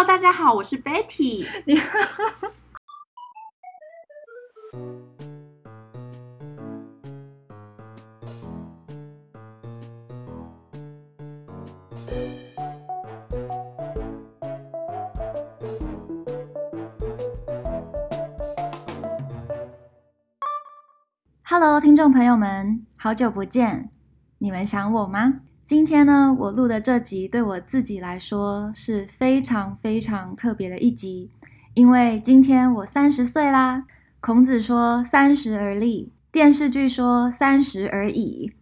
Hello，大家好，我是 Betty。你好。Hello，听众朋友们，好久不见，你们想我吗？今天呢，我录的这集对我自己来说是非常非常特别的一集，因为今天我三十岁啦。孔子说“三十而立”，电视剧说“三十而已”。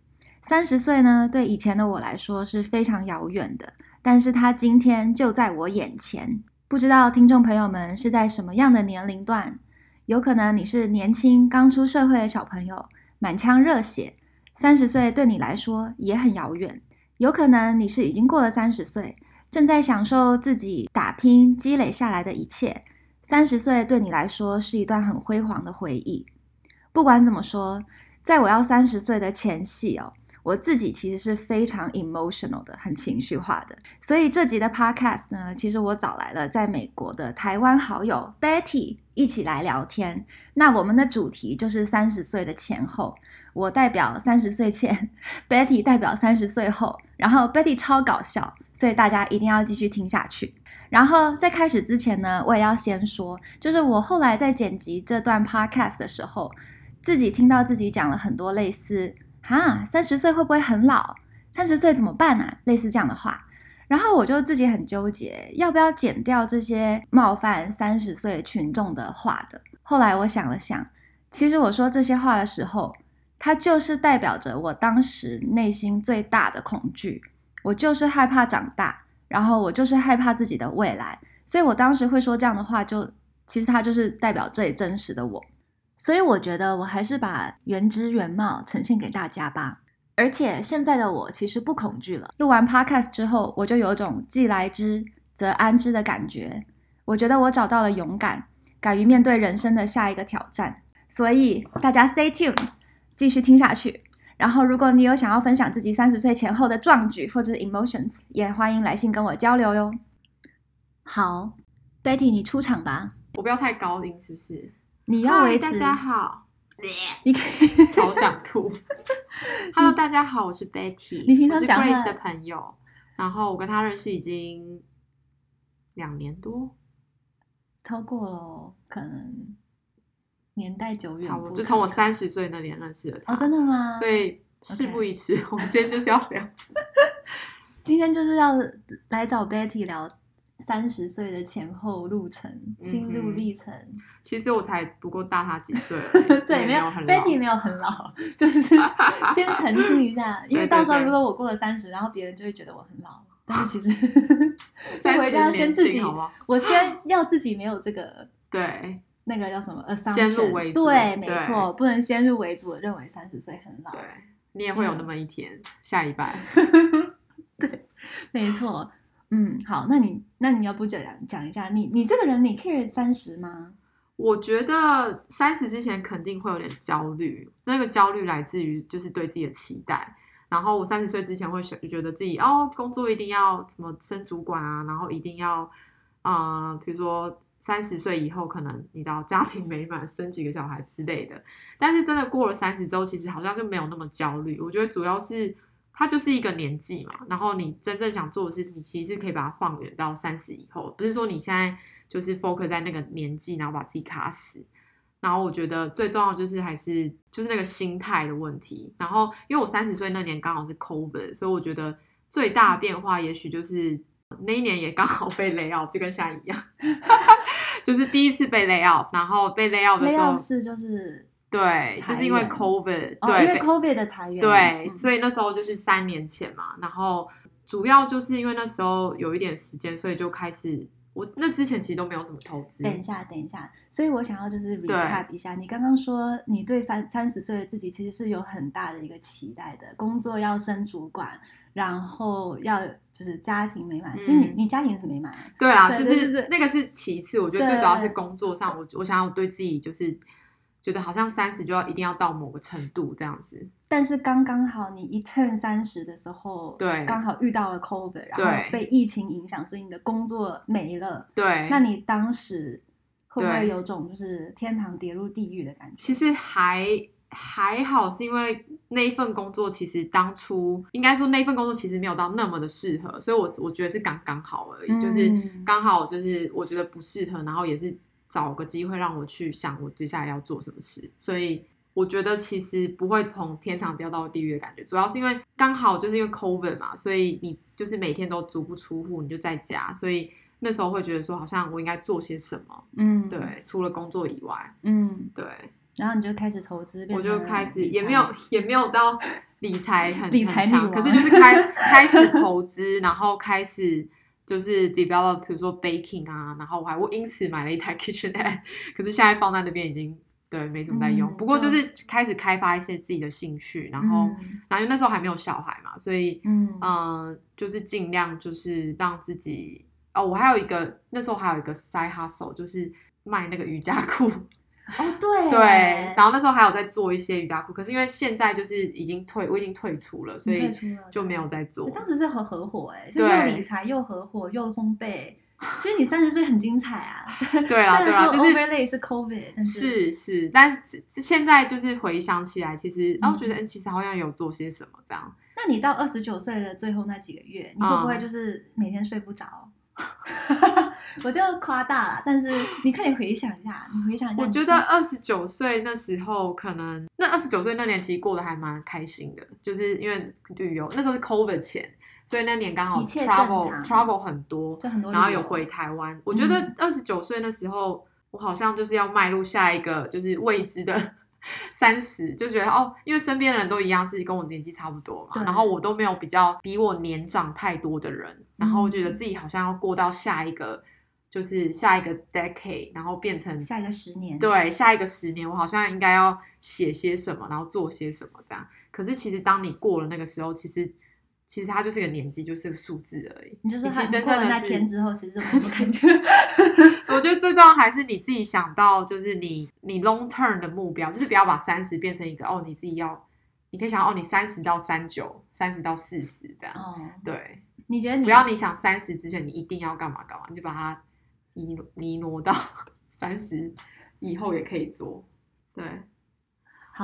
三十岁呢，对以前的我来说是非常遥远的，但是它今天就在我眼前。不知道听众朋友们是在什么样的年龄段？有可能你是年轻刚出社会的小朋友，满腔热血，三十岁对你来说也很遥远。有可能你是已经过了三十岁，正在享受自己打拼积累下来的一切。三十岁对你来说是一段很辉煌的回忆。不管怎么说，在我要三十岁的前夕哦，我自己其实是非常 emotional 的，很情绪化的。所以这集的 podcast 呢，其实我找来了在美国的台湾好友 Betty 一起来聊天。那我们的主题就是三十岁的前后。我代表三十岁前，Betty 代表三十岁后，然后 Betty 超搞笑，所以大家一定要继续听下去。然后在开始之前呢，我也要先说，就是我后来在剪辑这段 Podcast 的时候，自己听到自己讲了很多类似“哈，三十岁会不会很老？三十岁怎么办啊？”类似这样的话，然后我就自己很纠结，要不要剪掉这些冒犯三十岁群众的话的。后来我想了想，其实我说这些话的时候。它就是代表着我当时内心最大的恐惧，我就是害怕长大，然后我就是害怕自己的未来，所以我当时会说这样的话，就其实它就是代表最真实的我，所以我觉得我还是把原汁原貌呈现给大家吧。而且现在的我其实不恐惧了，录完 Podcast 之后，我就有种既来之则安之的感觉，我觉得我找到了勇敢，敢于面对人生的下一个挑战，所以大家 Stay tuned。继续听下去，然后如果你有想要分享自己三十岁前后的壮举或者是 emotions，也欢迎来信跟我交流哟。好，Betty，你出场吧。我不要太高音，是不是？你要维持。大家好，你可以好想 吐。Hello，大家好，我是 Betty，你平常讲是 Grace 的朋友，然后我跟他认识已经两年多，超过了可能。年代久远，差不多就从我三十岁那年认识的他。哦，真的吗？所以事不宜迟.我们今天就是要聊。今天就是要来找 Betty 聊三十岁的前后路程、心路历程。其实我才不过大他几岁，对，没有，Betty 没有很老，就是 先澄清一下，因为到时候如果我过了三十，然后别人就会觉得我很老。但是其实，所以我一定要先自己，我先要自己没有这个对。那个叫什么？Assumption, 先入为主，对，没错，不能先入为主的认为三十岁很老。对，你也会有那么一天，嗯、下一拜。对，没错。嗯，好，那你那你要不讲讲一下，你你这个人，你 care 三十吗？我觉得三十之前肯定会有点焦虑，那个焦虑来自于就是对自己的期待。然后我三十岁之前会觉觉得自己哦，工作一定要怎么升主管啊，然后一定要啊、比如说。三十岁以后，可能你到家庭美满，生几个小孩之类的。但是真的过了三十周，其实好像就没有那么焦虑。我觉得主要是它就是一个年纪嘛，然后你真正想做的事情，其实可以把它放远到三十以后，不是说你现在就是 focus 在那个年纪，然后把自己卡死。然后我觉得最重要就是还是就是那个心态的问题。然后因为我三十岁那年刚好是 COVID，所以我觉得最大变化也许就是。那一年也刚好被 lay off，就跟现在一样，就是第一次被 lay off，然后被 lay off 的时候是就是对，就是因为 COVID，哦、对，因为 COVID 的裁员，对，所以那时候就是三年前嘛，然后主要就是因为那时候有一点时间，所以就开始。我那之前其实都没有什么投资。等一下，等一下，所以我想要就是 recap 一下，你刚刚说你对三三十岁的自己其实是有很大的一个期待的，工作要升主管，然后要就是家庭美满，就、是、你你家庭是美满。对啊，对就是那个是其次，我觉得最主要是工作上，我我想要对自己就是。觉得好像三十就要一定要到某个程度这样子。但是刚刚好你一 turn 三十的时候，对，刚好遇到了 COVID，然后被疫情影响，所以你的工作没了。对，那你当时会不会有种就是天堂跌入地狱的感觉？其实还还好，是因为那一份工作其实当初应该说那一份工作其实没有到那么的适合，所以我我觉得是刚刚好而已，嗯、就是刚好就是我觉得不适合，然后也是。找个机会让我去想我接下来要做什么事，所以我觉得其实不会从天堂掉到地狱的感觉，主要是因为刚好就是因为 COVID 嘛，所以你就是每天都足不出户，你就在家，所以那时候会觉得说好像我应该做些什么，嗯，对，除了工作以外，嗯，对，然后你就开始投资，我就开始也没有也没有到理财很 理财强，可是就是开开始投资，然后开始。就是 develop，比如说 baking 啊，然后我还我因此买了一台 KitchenAid，可是现在放在那边已经对没怎么在用。嗯、不过就是开始开发一些自己的兴趣，然后，嗯、然后因为那时候还没有小孩嘛，所以嗯、呃，就是尽量就是让自己哦，我还有一个那时候还有一个 side hustle，就是卖那个瑜伽裤。哦，对对，然后那时候还有在做一些瑜伽裤，可是因为现在就是已经退，我已经退出了，所以就没有在做。当时是合合伙哎，就又理财又合伙又烘焙，其实你三十岁很精彩啊。对啊，对啊，就是 overlay 是 COVID，是是，但是现在就是回想起来，其实然后觉得，嗯，其实好像有做些什么这样。那你到二十九岁的最后那几个月，你会不会就是每天睡不着？我就夸大了，但是你可以回想一下，你回想一下。我觉得二十九岁那时候，可能那二十九岁那年其实过得还蛮开心的，就是因为旅游那时候是 COVID 前，所以那年刚好 travel travel 很多，很多，然后有回台湾。嗯、我觉得二十九岁那时候，我好像就是要迈入下一个就是未知的。三十就觉得哦，因为身边的人都一样是跟我年纪差不多嘛，然后我都没有比较比我年长太多的人，嗯、然后我觉得自己好像要过到下一个，就是下一个 decade，然后变成下一个十年，对，下一个十年，我好像应该要写些什么，然后做些什么这样。可是其实当你过了那个时候，其实。其实它就是个年纪，就是个数字而已。你就是真正的那天之后，其实没什 么感觉。我觉得最重要还是你自己想到，就是你你 long term 的目标，就是不要把三十变成一个哦，你自己要，你可以想哦，你三十到三九，三十到四十这样。哦，对。你觉得你不要你想三十之前你一定要干嘛干嘛，你就把它移移挪到 三十以后也可以做。对。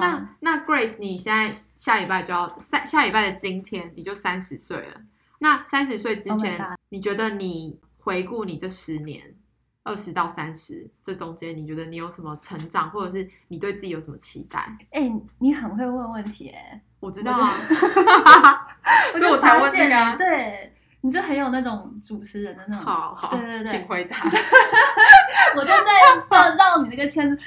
那那 Grace，你现在下礼拜就要三下礼拜的今天你就三十岁了。那三十岁之前，oh、你觉得你回顾你这十年，二十到三十这中间，你觉得你有什么成长，或者是你对自己有什么期待？哎、欸，你很会问问题哎，我知道啊 所以我才问这个、啊。对，你就很有那种主持人的那种。好好，对对对，请回答。我就在绕绕你那个圈子。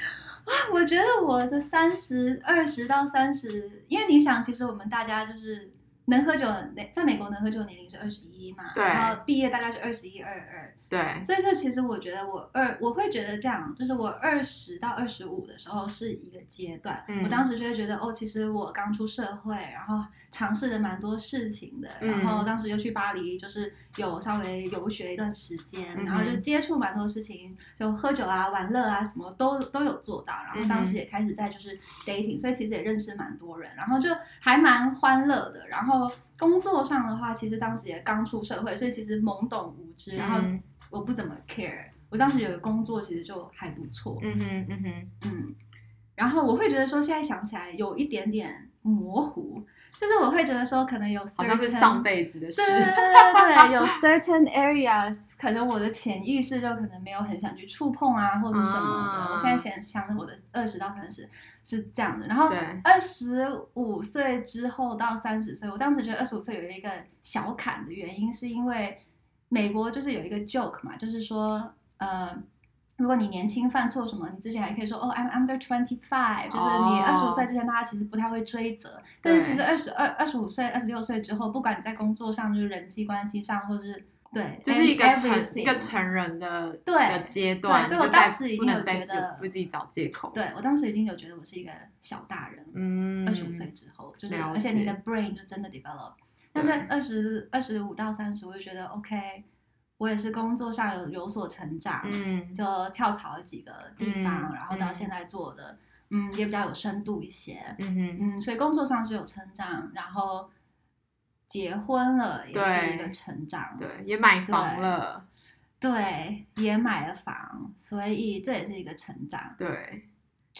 我觉得我的三十二十到三十，因为你想，其实我们大家就是能喝酒，在美国能喝酒的年龄是二十一嘛，然后毕业大概是二十一二二。对，所以说其实我觉得我二我会觉得这样，就是我二十到二十五的时候是一个阶段。嗯，我当时就会觉得哦，其实我刚出社会，然后尝试了蛮多事情的，然后当时又去巴黎，就是有稍微游学一段时间，然后就接触蛮多事情，就喝酒啊、玩乐啊什么都都有做到。然后当时也开始在就是 dating，所以其实也认识蛮多人，然后就还蛮欢乐的。然后工作上的话，其实当时也刚出社会，所以其实懵懂无知，然后。我不怎么 care，我当时有个工作，其实就还不错。嗯哼，嗯哼，嗯。然后我会觉得说，现在想起来有一点点模糊，就是我会觉得说，可能有好像是上辈子的事。对对对有 certain areas，可能我的潜意识就可能没有很想去触碰啊，或者什么的。啊、我现在想想我的二十到三十是这样的，然后二十五岁之后到三十岁，我当时觉得二十五岁有一个小坎的原因，是因为。美国就是有一个 joke 嘛，就是说，呃，如果你年轻犯错什么，你之前还可以说，哦，I'm under twenty five，就是你二十五岁之前，大家其实不太会追责。Oh. 但是其实二十二、二十五岁、二十六岁之后，不管你在工作上，就是人际关系上，或者是对，就是一个成一个成人的对的阶段。所以我当时已经有觉得为自己找借口。对，我当时已经有觉得我是一个小大人。嗯，二十五岁之后，就是而且你的 brain 就真的 develop。但是二十二十五到三十，我就觉得 OK，我也是工作上有有所成长，嗯，就跳槽了几个地方，嗯、然后到现在做的嗯，也比较有深度一些。嗯哼，嗯，所以工作上是有成长，然后结婚了也是一个成长，对，也买房了，对，也买了房，所以这也是一个成长。对。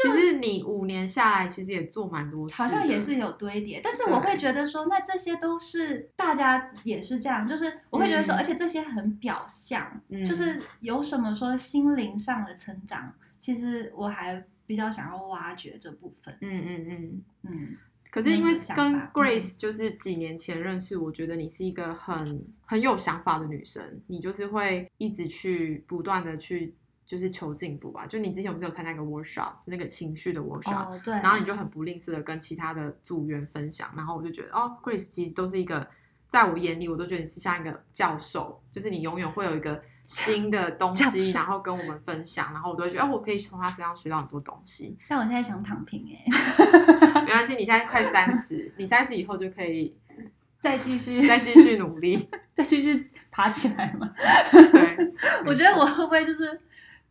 其实你五年下来，其实也做蛮多事，好像也是有堆叠。但是我会觉得说，那这些都是大家也是这样，就是我会觉得说，嗯、而且这些很表象，嗯、就是有什么说心灵上的成长，其实我还比较想要挖掘这部分。嗯嗯嗯嗯。可是因为跟 Grace 就是几年前认识，我觉得你是一个很很有想法的女生，你就是会一直去不断的去。就是求进步吧。就你之前不是有参加一个 workshop，就那个情绪的 workshop，、oh, 对。然后你就很不吝啬的跟其他的组员分享，然后我就觉得哦，Grace 其实都是一个，在我眼里我都觉得你是像一个教授，就是你永远会有一个新的东西，然后跟我们分享，然后我都会觉得哦，我可以从他身上学到很多东西。但我现在想躺平哎，没关系，你现在快三十，你三十以后就可以 再继续再继续努力，再继续爬起来嘛。对，我觉得我会不会就是。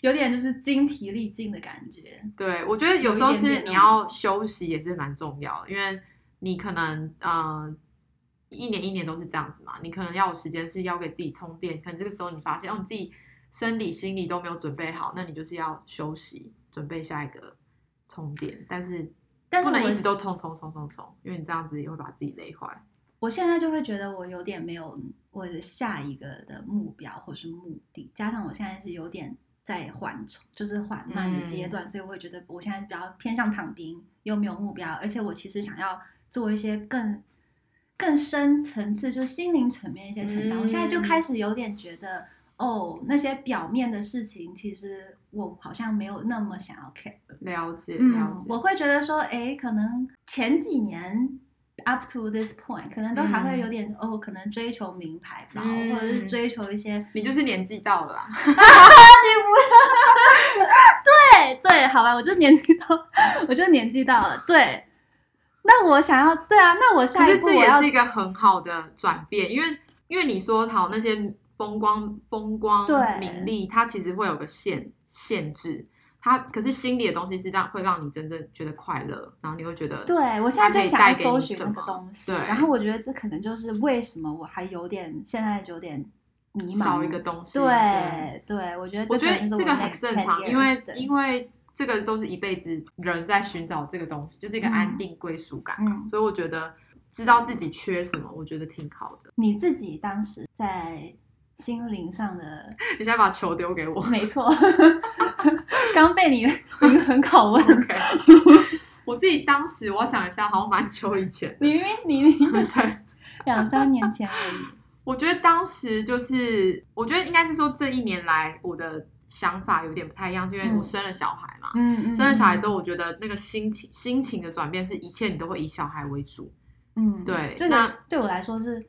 有点就是精疲力尽的感觉。对，我觉得有时候是你要休息也是蛮重要的，因为你可能呃一年一年都是这样子嘛，你可能要有时间是要给自己充电，可能这个时候你发现哦你自己生理心理都没有准备好，那你就是要休息，准备下一个充电，但是不能一直都冲冲冲冲冲，因为你这样子也会把自己累坏。我现在就会觉得我有点没有我的下一个的目标或是目的，加上我现在是有点。在缓冲，就是缓慢的阶段，嗯、所以我会觉得我现在比较偏向躺平，又没有目标，而且我其实想要做一些更更深层次，就是心灵层面一些成长。嗯、我现在就开始有点觉得，哦，那些表面的事情，其实我好像没有那么想要 care。了解，嗯、了解。我会觉得说，哎，可能前几年。Up to this point，可能都还会有点、嗯、哦，可能追求名牌包，嗯、或者是追求一些。你就是年纪到了啦。你不要。对对，好吧，我就年纪到，我就年纪到了。对，那我想要，对啊，那我下一步也是一个很好的转变，因为因为你说好那些风光风光名利，它其实会有个限限制。它可是心里的东西是让会让你真正觉得快乐，然后你会觉得，对我现在就想要搜寻那个东西，对，然后我觉得这可能就是为什么我还有点现在有点迷茫，少一个东西，对对，我觉得我觉得这个很正常，因为因为这个都是一辈子人在寻找这个东西，就是一个安定归属感嘛，所以我觉得知道自己缺什么，我觉得挺好的。你自己当时在。心灵上的，你现在把球丢给我。没错，刚被你灵魂拷问。Okay. 我自己当时，我想一下，好像蛮久以前。你你你就是两三年前而已。我觉得当时就是，我觉得应该是说这一年来我的想法有点不太一样，是因为我生了小孩嘛。嗯，生了小孩之后，我觉得那个心情心情的转变是一切你都会以小孩为主。嗯，对。这个对我来说是。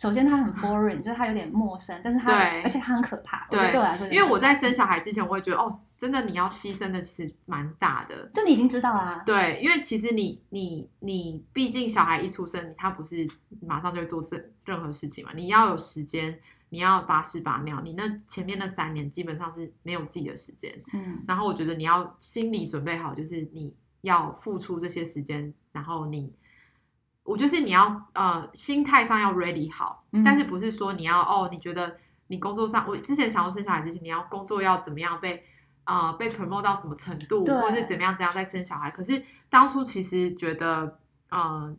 首先，他很 foreign，就是他有点陌生，但是他，对而且他很可怕。对，对我来说，因为我在生小孩之前，我会觉得，哦，真的你要牺牲的其实蛮大的。就你已经知道啦、啊。对，因为其实你你你，毕竟小孩一出生，他不是马上就会做这任何事情嘛，你要有时间，你要把屎把尿，你那前面那三年基本上是没有自己的时间。嗯。然后我觉得你要心理准备好，就是你要付出这些时间，然后你。我就是你要呃心态上要 ready 好，嗯、但是不是说你要哦？你觉得你工作上，我之前想要生小孩之前，你要工作要怎么样被啊、呃、被 promote 到什么程度，或者是怎么样怎样再生小孩？可是当初其实觉得呃，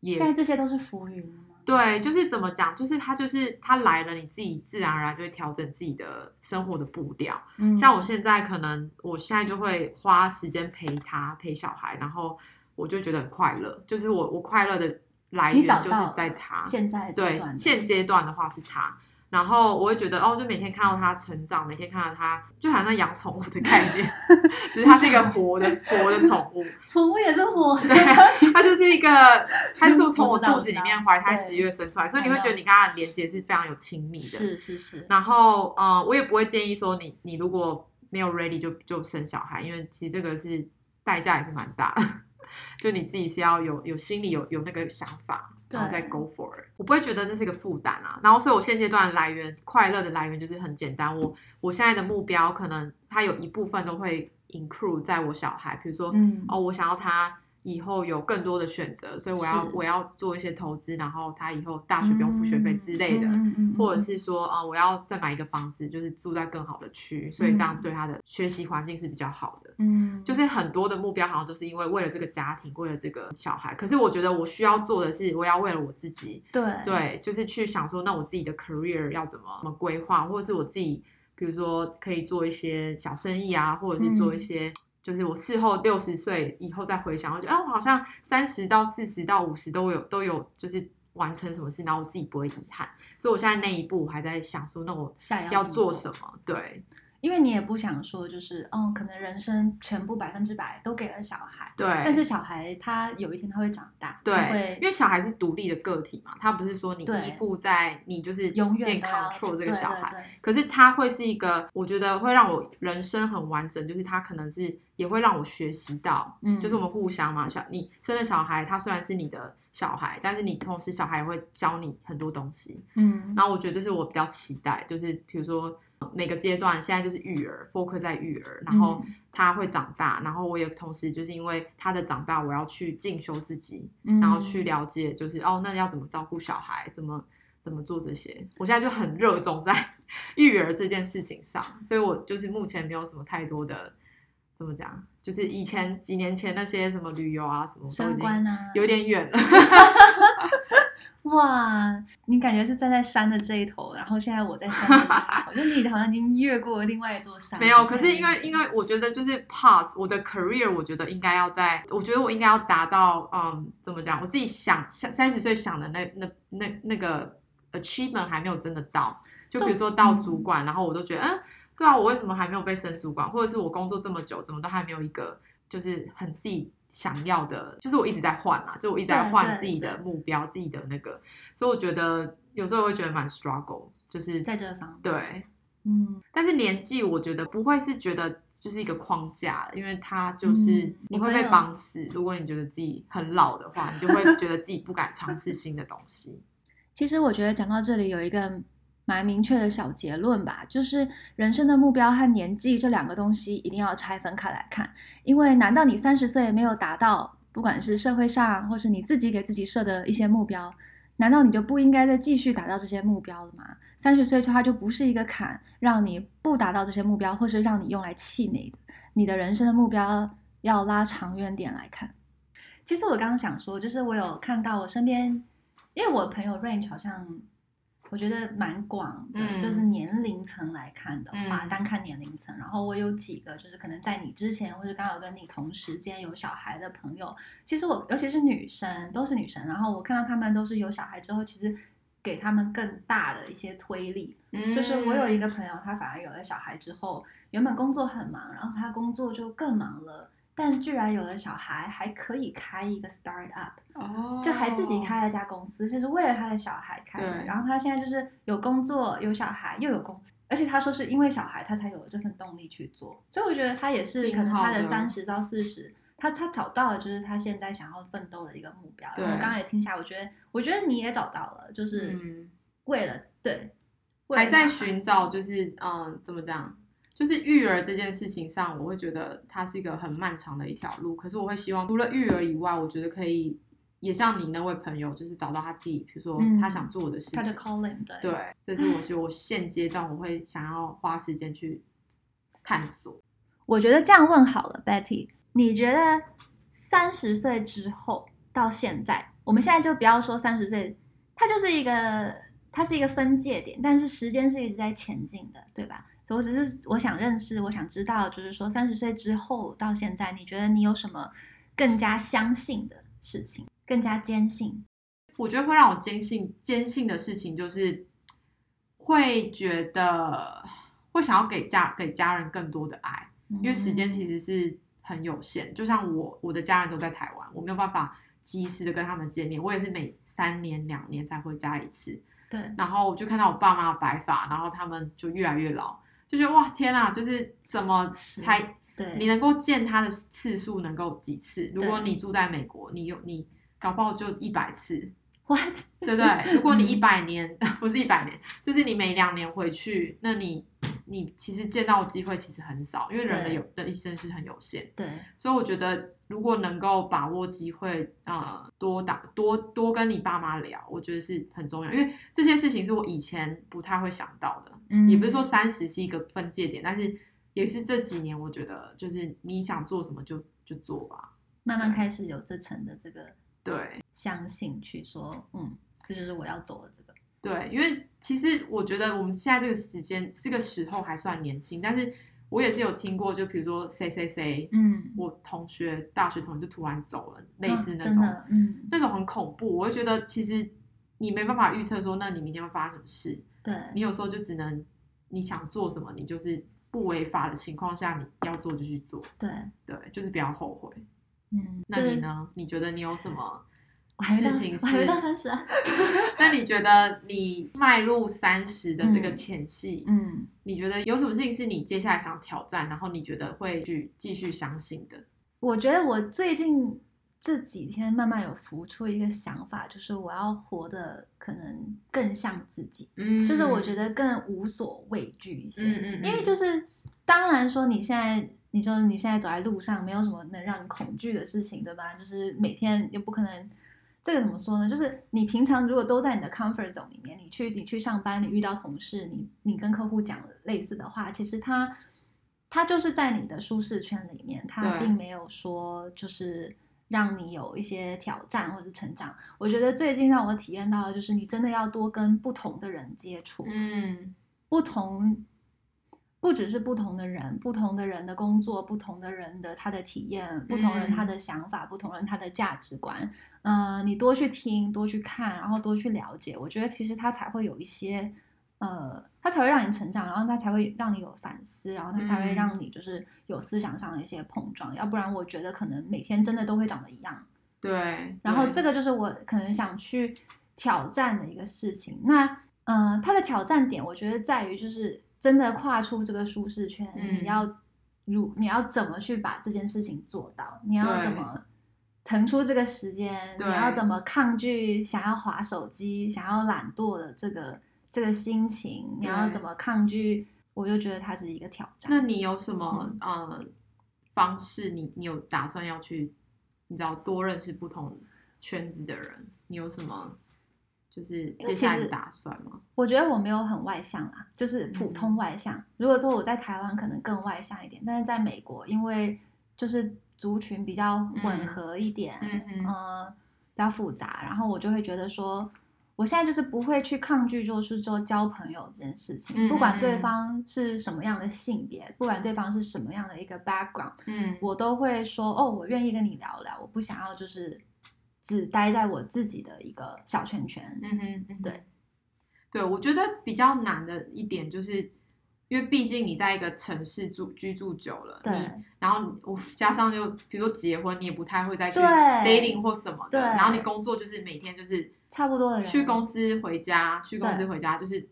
也现在这些都是浮云吗？对，就是怎么讲，就是他就是他来了，你自己自然而然就会调整自己的生活的步调。嗯、像我现在可能我现在就会花时间陪他陪小孩，然后。我就觉得很快乐，就是我我快乐的来源就是在他。现在对现阶段的话是他，然后我会觉得哦，就每天看到他成长，每天看到他，就好像养宠物的概念，只是他是一个活的 活的宠物，宠物也是活的，对，他就是一个，他就是从我肚子里面怀胎十月生出来，所以你会觉得你跟他的连接是非常有亲密的，是是是。然后呃，我也不会建议说你你如果没有 ready 就就生小孩，因为其实这个是代价也是蛮大的。就你自己是要有有心里有有那个想法，然后再 go for it。我不会觉得那是一个负担啊。然后，所以我现阶段来源快乐的来源就是很简单。我我现在的目标可能它有一部分都会 include 在我小孩，比如说，嗯、哦，我想要他。以后有更多的选择，所以我要我要做一些投资，然后他以后大学不用付学费之类的，嗯嗯嗯、或者是说啊、呃，我要再买一个房子，就是住在更好的区，所以这样对他的学习环境是比较好的。嗯，就是很多的目标好像都是因为为了这个家庭，为了这个小孩。可是我觉得我需要做的是，我要为了我自己，对对，就是去想说，那我自己的 career 要怎么怎么规划，或者是我自己，比如说可以做一些小生意啊，或者是做一些。嗯就是我事后六十岁以后再回想，我觉得哎，我好像三十到四十到五十都有都有，就是完成什么事，然后我自己不会遗憾。所以我现在那一步我还在想说，那我要做什么？对。因为你也不想说，就是嗯，可能人生全部百分之百都给了小孩，对。但是小孩他有一天他会长大，对，因为小孩是独立的个体嘛，他不是说你依附在你就是永远 control 这个小孩，对对对，可是他会是一个，我觉得会让我人生很完整，就是他可能是也会让我学习到，嗯，就是我们互相嘛，小你生了小孩，他虽然是你的小孩，但是你同时小孩也会教你很多东西，嗯，然后我觉得这是我比较期待，就是比如说。每个阶段现在就是育儿，focus 在育儿，然后他会长大，然后我也同时就是因为他的长大，我要去进修自己，然后去了解，就是哦，那要怎么照顾小孩，怎么怎么做这些，我现在就很热衷在 育儿这件事情上，所以我就是目前没有什么太多的。怎么讲？就是以前几年前那些什么旅游啊什么，相关啊，有点远了。哇，你感觉是站在山的这一头，然后现在我在山的那头，我觉得你好像已经越过了另外一座山。没有，可是因为因为我觉得就是 pass 我的 career，我觉得应该要在，我觉得我应该要达到，嗯，怎么讲？我自己想想三十岁想的那那那那个 achievement 还没有真的到，就比如说到主管，嗯、然后我都觉得嗯。对啊，我为什么还没有被升主管，或者是我工作这么久，怎么都还没有一个就是很自己想要的？就是我一直在换啊，就我一直在换自己的目标，自己的那个，所以我觉得有时候我会觉得蛮 struggle，就是在这个方面。对，嗯，但是年纪我觉得不会是觉得就是一个框架，因为它就是你会被绑死。如果你觉得自己很老的话，你就会觉得自己不敢尝试新的东西。其实我觉得讲到这里有一个。蛮明确的小结论吧，就是人生的目标和年纪这两个东西一定要拆分开来看。因为难道你三十岁没有达到，不管是社会上或是你自己给自己设的一些目标，难道你就不应该再继续达到这些目标了吗？三十岁之后它就不是一个坎，让你不达到这些目标，或是让你用来气馁的。你的人生的目标要拉长远点来看。其实我刚刚想说，就是我有看到我身边，因为我朋友 range 好像。我觉得蛮广的，嗯、就是年龄层来看的话，嗯、单看年龄层，然后我有几个就是可能在你之前，或者刚好跟你同时间有小孩的朋友，其实我尤其是女生，都是女生，然后我看到他们都是有小孩之后，其实给他们更大的一些推力。嗯、就是我有一个朋友，他反而有了小孩之后，原本工作很忙，然后他工作就更忙了。但居然有了小孩，还可以开一个 start up，哦，就还自己开了家公司，就是为了他的小孩开的。然后他现在就是有工作、有小孩，又有公司，而且他说是因为小孩，他才有了这份动力去做。所以我觉得他也是可能他的三十到四十，他他找到了就是他现在想要奋斗的一个目标。对然后刚刚也听下，我觉得我觉得你也找到了，就是为了、嗯、对，还在寻找，就是嗯，怎么讲？就是育儿这件事情上，我会觉得它是一个很漫长的一条路。可是我会希望，除了育儿以外，我觉得可以也像你那位朋友，就是找到他自己，比如说他想做的事情。他的 calling，对，对，这是我觉得我现阶段我会想要花时间去探索。我觉得这样问好了，Betty，你觉得三十岁之后到现在，我们现在就不要说三十岁，它就是一个，它是一个分界点，但是时间是一直在前进的，对吧？所以我只是我想认识，我想知道，就是说三十岁之后到现在，你觉得你有什么更加相信的事情，更加坚信？我觉得会让我坚信坚信的事情，就是会觉得会想要给家给家人更多的爱，因为时间其实是很有限。就像我我的家人都在台湾，我没有办法及时的跟他们见面，我也是每三年两年才回家一次。对，然后我就看到我爸妈的白发，然后他们就越来越老。就觉得哇天啊，就是怎么才对你能够见他的次数能够几次？如果你住在美国，你有你搞不好就一百次，What？对不对？如果你一百年 不是一百年，就是你每两年回去，那你你其实见到的机会其实很少，因为人的有的一生是很有限。对，所以我觉得如果能够把握机会，呃，多打多多跟你爸妈聊，我觉得是很重要，因为这些事情是我以前不太会想到的。嗯，也不是说三十是一个分界点，但是也是这几年我觉得就是你想做什么就就做吧，慢慢开始有这层的这个对相信去说，嗯，这就是我要走的这个。对，因为其实我觉得我们现在这个时间这个时候还算年轻，但是我也是有听过，就比如说谁谁谁，嗯，我同学大学同学就突然走了，类似那种，嗯，那种很恐怖。我会觉得其实你没办法预测说，那你明天会发生什么事。对，你有时候就只能你想做什么，你就是不违法的情况下，你要做就去做。对，对，就是不要后悔。嗯，那你呢？你觉得你有什么？事情是，还没到三十啊。那你觉得你迈入三十的这个前夕，嗯，你觉得有什么事情是你接下来想挑战，然后你觉得会去继续相信的？我觉得我最近这几天慢慢有浮出一个想法，就是我要活得可能更像自己，嗯，就是我觉得更无所畏惧一些，嗯嗯嗯，因为就是当然说你现在你说你现在走在路上，没有什么能让你恐惧的事情，对吧？就是每天又不可能。这个怎么说呢？就是你平常如果都在你的 comfort zone 里面，你去你去上班，你遇到同事，你你跟客户讲类似的话，其实他他就是在你的舒适圈里面，他并没有说就是让你有一些挑战或者成长。我觉得最近让我体验到的就是，你真的要多跟不同的人接触，嗯，不同。不只是不同的人，不同的人的工作，不同的人的他的体验，不同人他的想法，嗯、不同人他的价值观。嗯、呃，你多去听，多去看，然后多去了解，我觉得其实他才会有一些，呃，它才会让你成长，然后它才会让你有反思，然后它才会让你就是有思想上的一些碰撞。嗯、要不然，我觉得可能每天真的都会长得一样。对。然后这个就是我可能想去挑战的一个事情。那，嗯、呃，他的挑战点，我觉得在于就是。真的跨出这个舒适圈，嗯、你要如你要怎么去把这件事情做到？你要怎么腾出这个时间？你要怎么抗拒想要划手机、想要懒惰的这个这个心情？你要怎么抗拒？我就觉得它是一个挑战。那你有什么、嗯、呃方式？你你有打算要去？你知道多认识不同圈子的人？你有什么？就是接下来打算吗？我觉得我没有很外向啦，就是普通外向。嗯、如果说我在台湾可能更外向一点，但是在美国，因为就是族群比较混合一点，嗯，嗯、呃、比较复杂，然后我就会觉得说，我现在就是不会去抗拒，就是说交朋友这件事情，嗯、不管对方是什么样的性别，不管对方是什么样的一个 background，嗯，我都会说，哦，我愿意跟你聊聊，我不想要就是。只待在我自己的一个小圈圈。嗯哼，嗯哼，对，对，我觉得比较难的一点就是，因为毕竟你在一个城市住居住久了，对，然后我加上就比如说结婚，你也不太会再去 dating 或什么的，对，然后你工作就是每天就是差不多的人，去公司回家，去公司回家就是。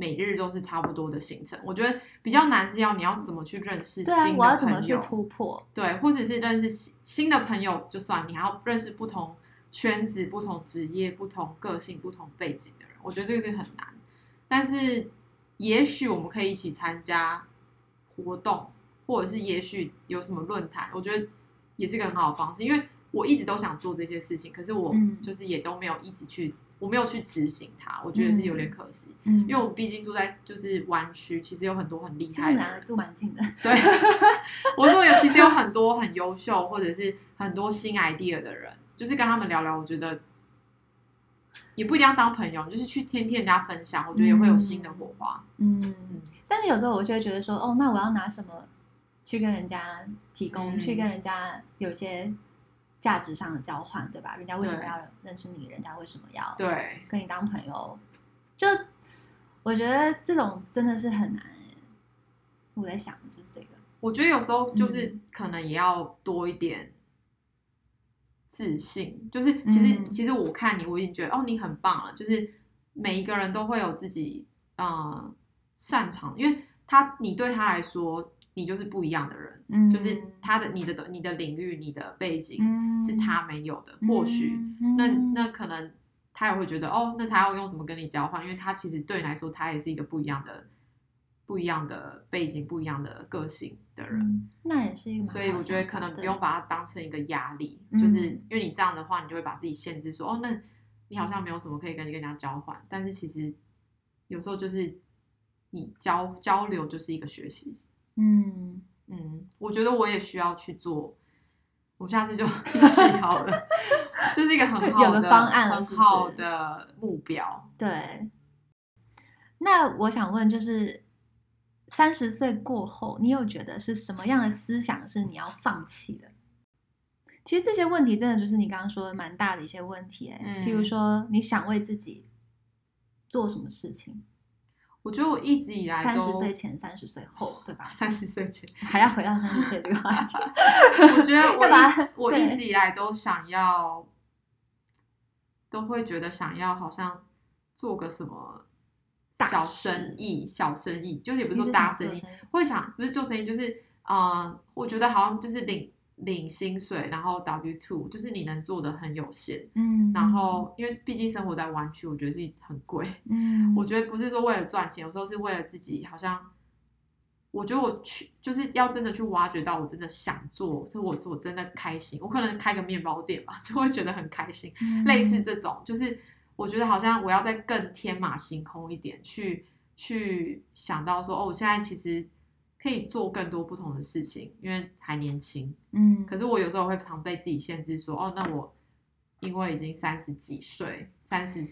每日都是差不多的行程，我觉得比较难是要你要怎么去认识新的朋友，对啊，我要怎么去突破？对，或者是认识新新的朋友就算，你还要认识不同圈子、不同职业、不同个性、不同背景的人，我觉得这个是很难。但是也许我们可以一起参加活动，或者是也许有什么论坛，我觉得也是一个很好的方式。因为我一直都想做这些事情，可是我就是也都没有一直去。我没有去执行它，我觉得是有点可惜。嗯，因为我毕竟住在就是湾区，其实有很多很厉害的人，住蛮近的。对，我说有其实有很多很优秀或者是很多新 idea 的人，就是跟他们聊聊，我觉得也不一定要当朋友，就是去听听人家分享，我觉得也会有新的火花。嗯，嗯，但是有时候我就会觉得说，哦，那我要拿什么去跟人家提供，嗯、去跟人家有一些。价值上的交换，对吧？人家为什么要认识你？人家为什么要对跟你当朋友？就我觉得这种真的是很难。我在想，就是这个。我觉得有时候就是可能也要多一点自信。嗯、就是其实其实我看你，我已经觉得哦，你很棒了。就是每一个人都会有自己呃擅长，因为他你对他来说。你就是不一样的人，嗯、就是他的、你的、你的领域、你的背景是他没有的。嗯、或许、嗯、那那可能他也会觉得，哦，那他要用什么跟你交换？因为他其实对你来说，他也是一个不一样的不一样的背景、不一样的个性的人。嗯、那也是一个，所以我觉得可能不用把它当成一个压力，嗯、就是因为你这样的话，你就会把自己限制说，哦，那你好像没有什么可以跟你跟人家交换，但是其实有时候就是你交交流就是一个学习。嗯嗯，我觉得我也需要去做。我下次就 一起好了，这是一个很好的方案了，很好的目标。对。那我想问，就是三十岁过后，你有觉得是什么样的思想是你要放弃的？其实这些问题真的就是你刚刚说的蛮大的一些问题，哎、嗯，譬如说你想为自己做什么事情？我觉得我一直以来三十岁前、三十岁后，对吧？三十岁前 还要回到三十岁这个话题。我觉得我 一我一直以来都想要，都会觉得想要好像做个什么小生意，小生意就是也不是说大生意，会想不是做生意，就是嗯、呃，我觉得好像就是领。领薪水，然后 W two，就是你能做的很有限，嗯，然后因为毕竟生活在湾区，我觉得是很贵，嗯，我觉得不是说为了赚钱，有时候是为了自己，好像我觉得我去就是要真的去挖掘到我真的想做，就我是我真的开心，我可能开个面包店吧，就会觉得很开心，嗯，类似这种，就是我觉得好像我要再更天马行空一点，去去想到说，哦，我现在其实。可以做更多不同的事情，因为还年轻。嗯，可是我有时候会常被自己限制说，哦，那我因为已经三十几岁，三十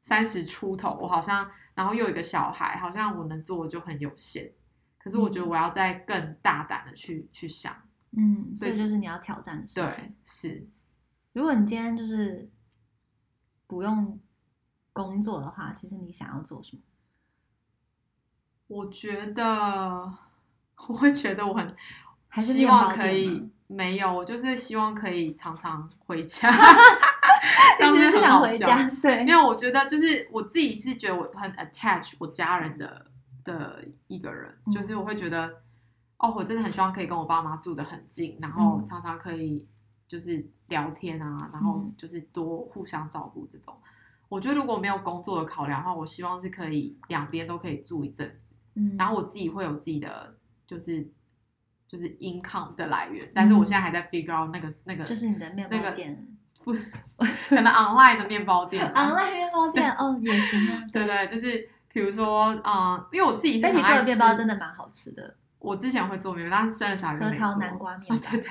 三十出头，我好像，然后又有一个小孩，好像我能做的就很有限。可是我觉得我要再更大胆的去去想，嗯，所以就是你要挑战的事情。对，是。如果你今天就是不用工作的话，其实你想要做什么？我觉得。我会觉得我很希望可以没有，我就是希望可以常常回家。但是很好笑，对，因为我觉得就是我自己是觉得我很 attach 我家人的的一个人，嗯，就是我会觉得哦，我真的很希望可以跟我爸妈住的很近，然后常常可以就是聊天啊，然后就是多互相照顾这种。我觉得如果没有工作的考量的话，我希望是可以两边都可以住一阵子，嗯，然后我自己会有自己的。就是就是 income 的来源，但是我现在还在 figure out 那个那个，就是你的面包店，那个、不，可能 online 的面包店，online 面包店哦也行啊。对对，就是比如说啊、呃，因为我自己是很爱吃，你做的面包真的蛮好吃的。我之前会做面包，但是生了小孩就没做。核桃南瓜面包，哦、对对，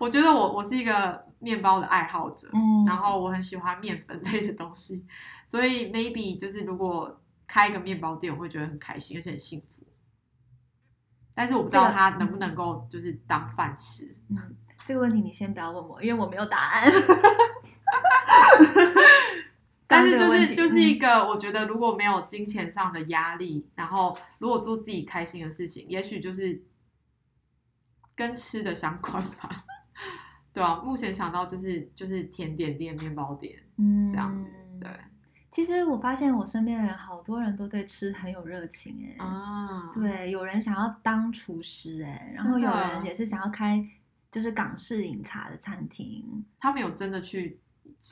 我觉得我我是一个面包的爱好者，嗯，然后我很喜欢面粉类的东西，所以 maybe 就是如果开一个面包店，我会觉得很开心，而且很幸福。但是我不知道他能不能够就是当饭吃。嗯，这个问题你先不要问我，因为我没有答案。但是就是就是一个，我觉得如果没有金钱上的压力，然后如果做自己开心的事情，也许就是跟吃的相关吧。对啊，目前想到就是就是甜点店、面包店，嗯，这样子，对。其实我发现我身边的人好多人都对吃很有热情哎啊，对，有人想要当厨师哎，然后有人也是想要开就是港式饮茶的餐厅，他们有真的去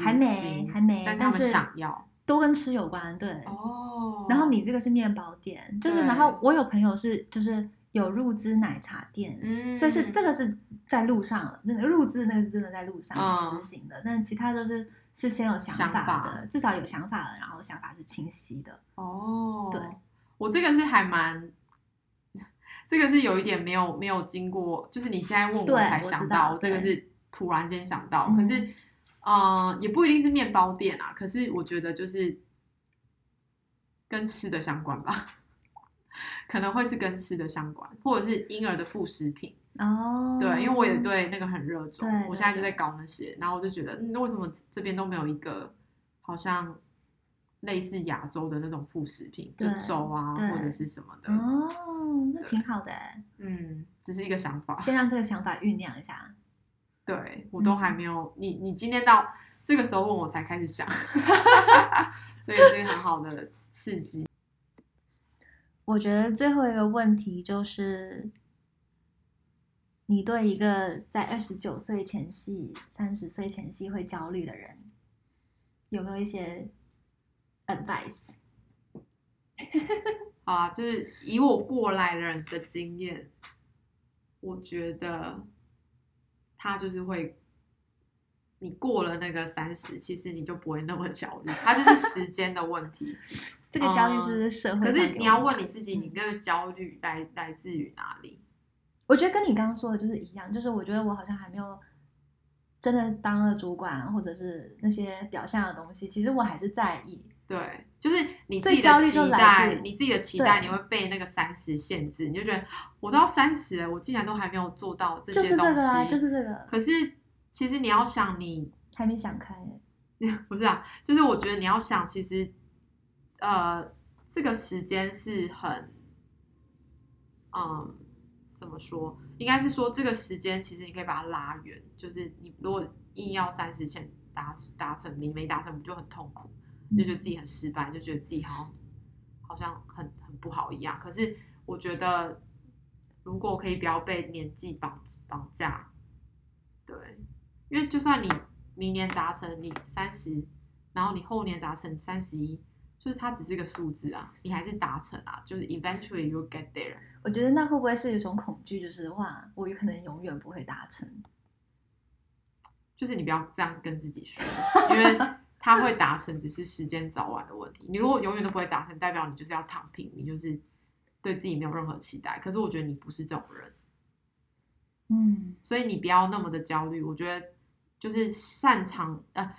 还没还没，但他们想要都跟吃有关，对哦。然后你这个是面包店，就是然后我有朋友是就是有入资奶茶店，嗯，所以是这个是在路上，那个入资那个是真的在路上执行的，但其他都是。是先有想法的法，至少有想法了，然后想法是清晰的。哦，对，我这个是还蛮，这个是有一点没有没有经过，就是你现在问我才想到，我这个是突然间想到。可是，嗯、呃，也不一定是面包店啊。可是我觉得就是跟吃的相关吧，可能会是跟吃的相关，或者是婴儿的副食品。哦，对，因为我也对那个很热衷，我现在就在搞那些，然后我就觉得，那、嗯、为什么这边都没有一个好像类似亚洲的那种副食品，就粥啊或者是什么的？哦，那挺好的，嗯，只是一个想法，先让这个想法酝酿一下。对，我都还没有，嗯、你你今天到这个时候问我才开始想，所以是一个很好的刺激。我觉得最后一个问题就是。你对一个在二十九岁前夕、三十岁前夕会焦虑的人，有没有一些 advice？啊，就是以我过来人的经验，我觉得他就是会，你过了那个三十，其实你就不会那么焦虑，他就是时间的问题。这个焦虑是是社会、嗯？可是你要问你自己，你那个焦虑来来自于哪里？我觉得跟你刚刚说的就是一样，就是我觉得我好像还没有。真的当了主管，或者是那些表象的东西，其实我还是在意。对，就是你自己的期待，你自己的期待，你会被那个三十限制，你就觉得我都要三十了，我竟然都还没有做到这些东西，就是这个啊，就是这个。可是其实你要想你，你还没想开，不是啊？就是我觉得你要想，其实呃，这个时间是很，嗯。怎么说？应该是说这个时间其实你可以把它拉远，就是你如果硬要三十前达达成，你没达成，不就很痛苦，就觉得自己很失败，就觉得自己好好像很很不好一样。可是我觉得，如果可以不要被年纪绑绑架，对，因为就算你明年达成你三十，然后你后年达成三十一。就是它只是一个数字啊，你还是达成啊，就是 eventually you get there。我觉得那会不会是一种恐惧？就是哇，我有可能永远不会达成。就是你不要这样跟自己说，因为它会达成，只是时间早晚的问题。你如果永远都不会达成，代表你就是要躺平，你就是对自己没有任何期待。可是我觉得你不是这种人，嗯，所以你不要那么的焦虑。我觉得就是擅长呃。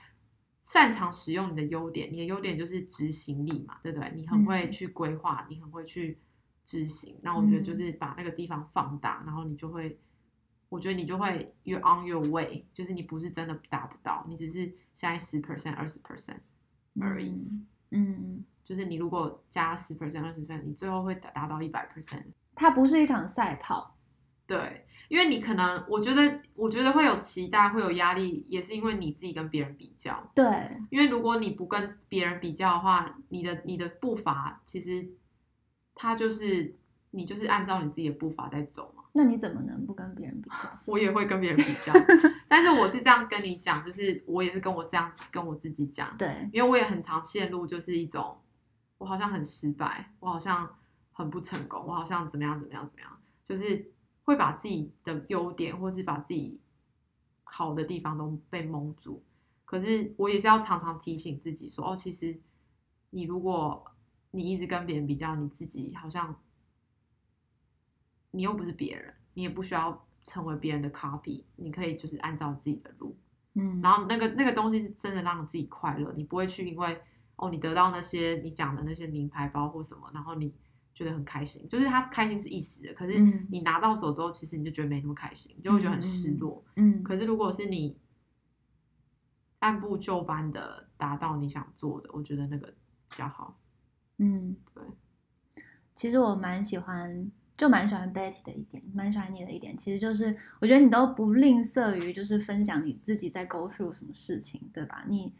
擅长使用你的优点，你的优点就是执行力嘛，对不对？你很会去规划，嗯、你很会去执行。那我觉得就是把那个地方放大，嗯、然后你就会，我觉得你就会 you're on your way，就是你不是真的达不到，你只是现在十 percent、二十 percent 而已。嗯，嗯，就是你如果加十 percent、二十 percent，你最后会达达到一百 percent。它不是一场赛跑，对。因为你可能，我觉得，我觉得会有期待，会有压力，也是因为你自己跟别人比较。对，因为如果你不跟别人比较的话，你的你的步伐其实，它就是你就是按照你自己的步伐在走嘛。那你怎么能不跟别人比较？我也会跟别人比较，但是我是这样跟你讲，就是我也是跟我这样跟我自己讲。对，因为我也很常陷入就是一种，我好像很失败，我好像很不成功，我好像怎么样怎么样怎么样，就是。会把自己的优点，或是把自己好的地方都被蒙住。可是我也是要常常提醒自己说：“哦，其实你如果你一直跟别人比较，你自己好像你又不是别人，你也不需要成为别人的 copy。你可以就是按照自己的路，嗯，然后那个那个东西是真的让自己快乐。你不会去因为哦，你得到那些你讲的那些名牌包或什么，然后你。觉得很开心，就是他开心是一时的，可是你拿到手之后，其实你就觉得没那么开心，你就会觉得很失落。嗯，可是如果是你按部就班的达到你想做的，我觉得那个比较好。嗯，对。其实我蛮喜欢，就蛮喜欢 Betty 的一点，蛮喜欢你的一点，其实就是我觉得你都不吝啬于就是分享你自己在 go through 什么事情，对吧？你。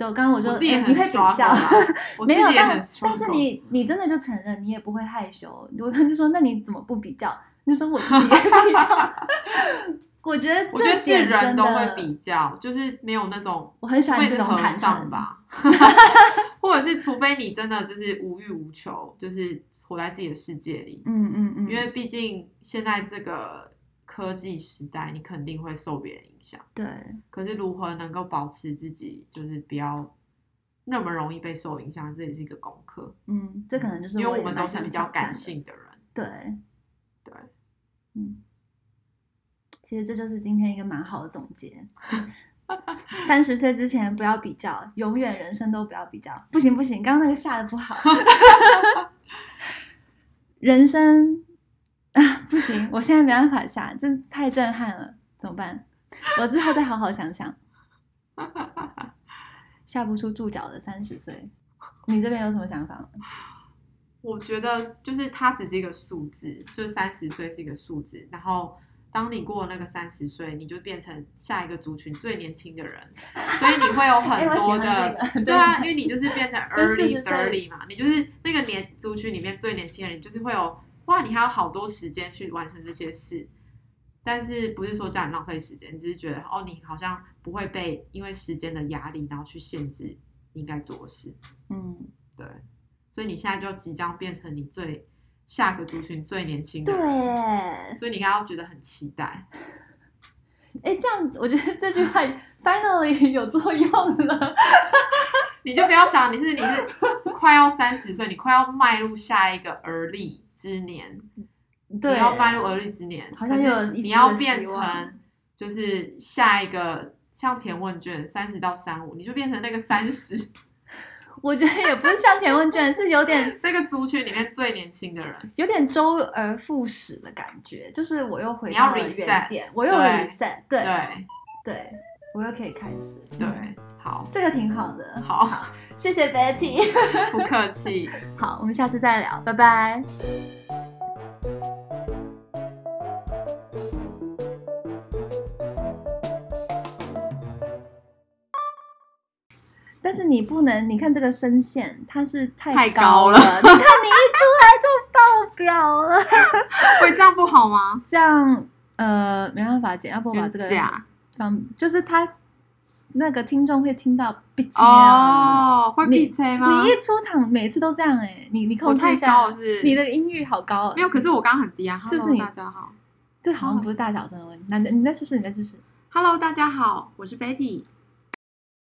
对，刚刚我说，你会比较，没有，但但是你你真的就承认，你也不会害羞。我他就说，那你怎么不比较？你就说我自己也比较。我觉得，我觉得是人都会比较，就是没有那种我很喜欢这种坦诚吧，或者是除非你真的就是无欲无求，就是活在自己的世界里。嗯嗯嗯，因为毕竟现在这个。科技时代，你肯定会受别人影响。对，可是如何能够保持自己，就是不要那么容易被受影响，这也是一个功课。嗯，这可能就是因为我们都是比较感性的人。对，对，嗯，其实这就是今天一个蛮好的总结。三十岁之前不要比较，永远人生都不要比较。不行不行，刚刚那个下的不好。人生。啊，不行！我现在没办法下，这太震撼了，怎么办？我之后再好好想想。下不出注脚的三十岁，你这边有什么想法吗？我觉得就是它只是一个数字，就是三十岁是一个数字。然后当你过了那个三十岁，你就变成下一个族群最年轻的人，所以你会有很多的，对啊，因为你就是变成 early thirty 嘛，你就是那个年族群里面最年轻的人，就是会有。哇，你还有好多时间去完成这些事，但是不是说叫你浪费时间，你只是觉得哦，你好像不会被因为时间的压力，然后去限制你应该做的事。嗯，对。所以你现在就即将变成你最下个族群最年轻的人，对，所以你应该要觉得很期待。哎，这样我觉得这句话 finally 有作用了。你就不要想你是你是快要三十岁，你快要迈入下一个而立之年，对，你要迈入而立之年，好像有你要变成就是下一个像填问卷三十到三五，你就变成那个三十。我觉得也不是像填问卷，是有点那个族群里面最年轻的人，有点周而复始的感觉，就是我又回到了原点，我又 reset，对对对，我又可以开始，对，好，这个挺好的，好，谢谢 Betty，不客气，好，我们下次再聊，拜拜。但是你不能，你看这个声线，它是太高了。太高了。你看你一出来就爆表了，会这样不好吗？这样呃没办法剪，要不我把这个放，就是他那个听众会听到闭嘴哦，会 B C 吗？你一出场每次都这样哎、欸，你你控制一下，你的音域好高，没有，可是我刚刚很低啊，是不是你？大家好，这好像不是大小声的问题，那你再试试，你再试试。Hello，大家好，我是 Betty。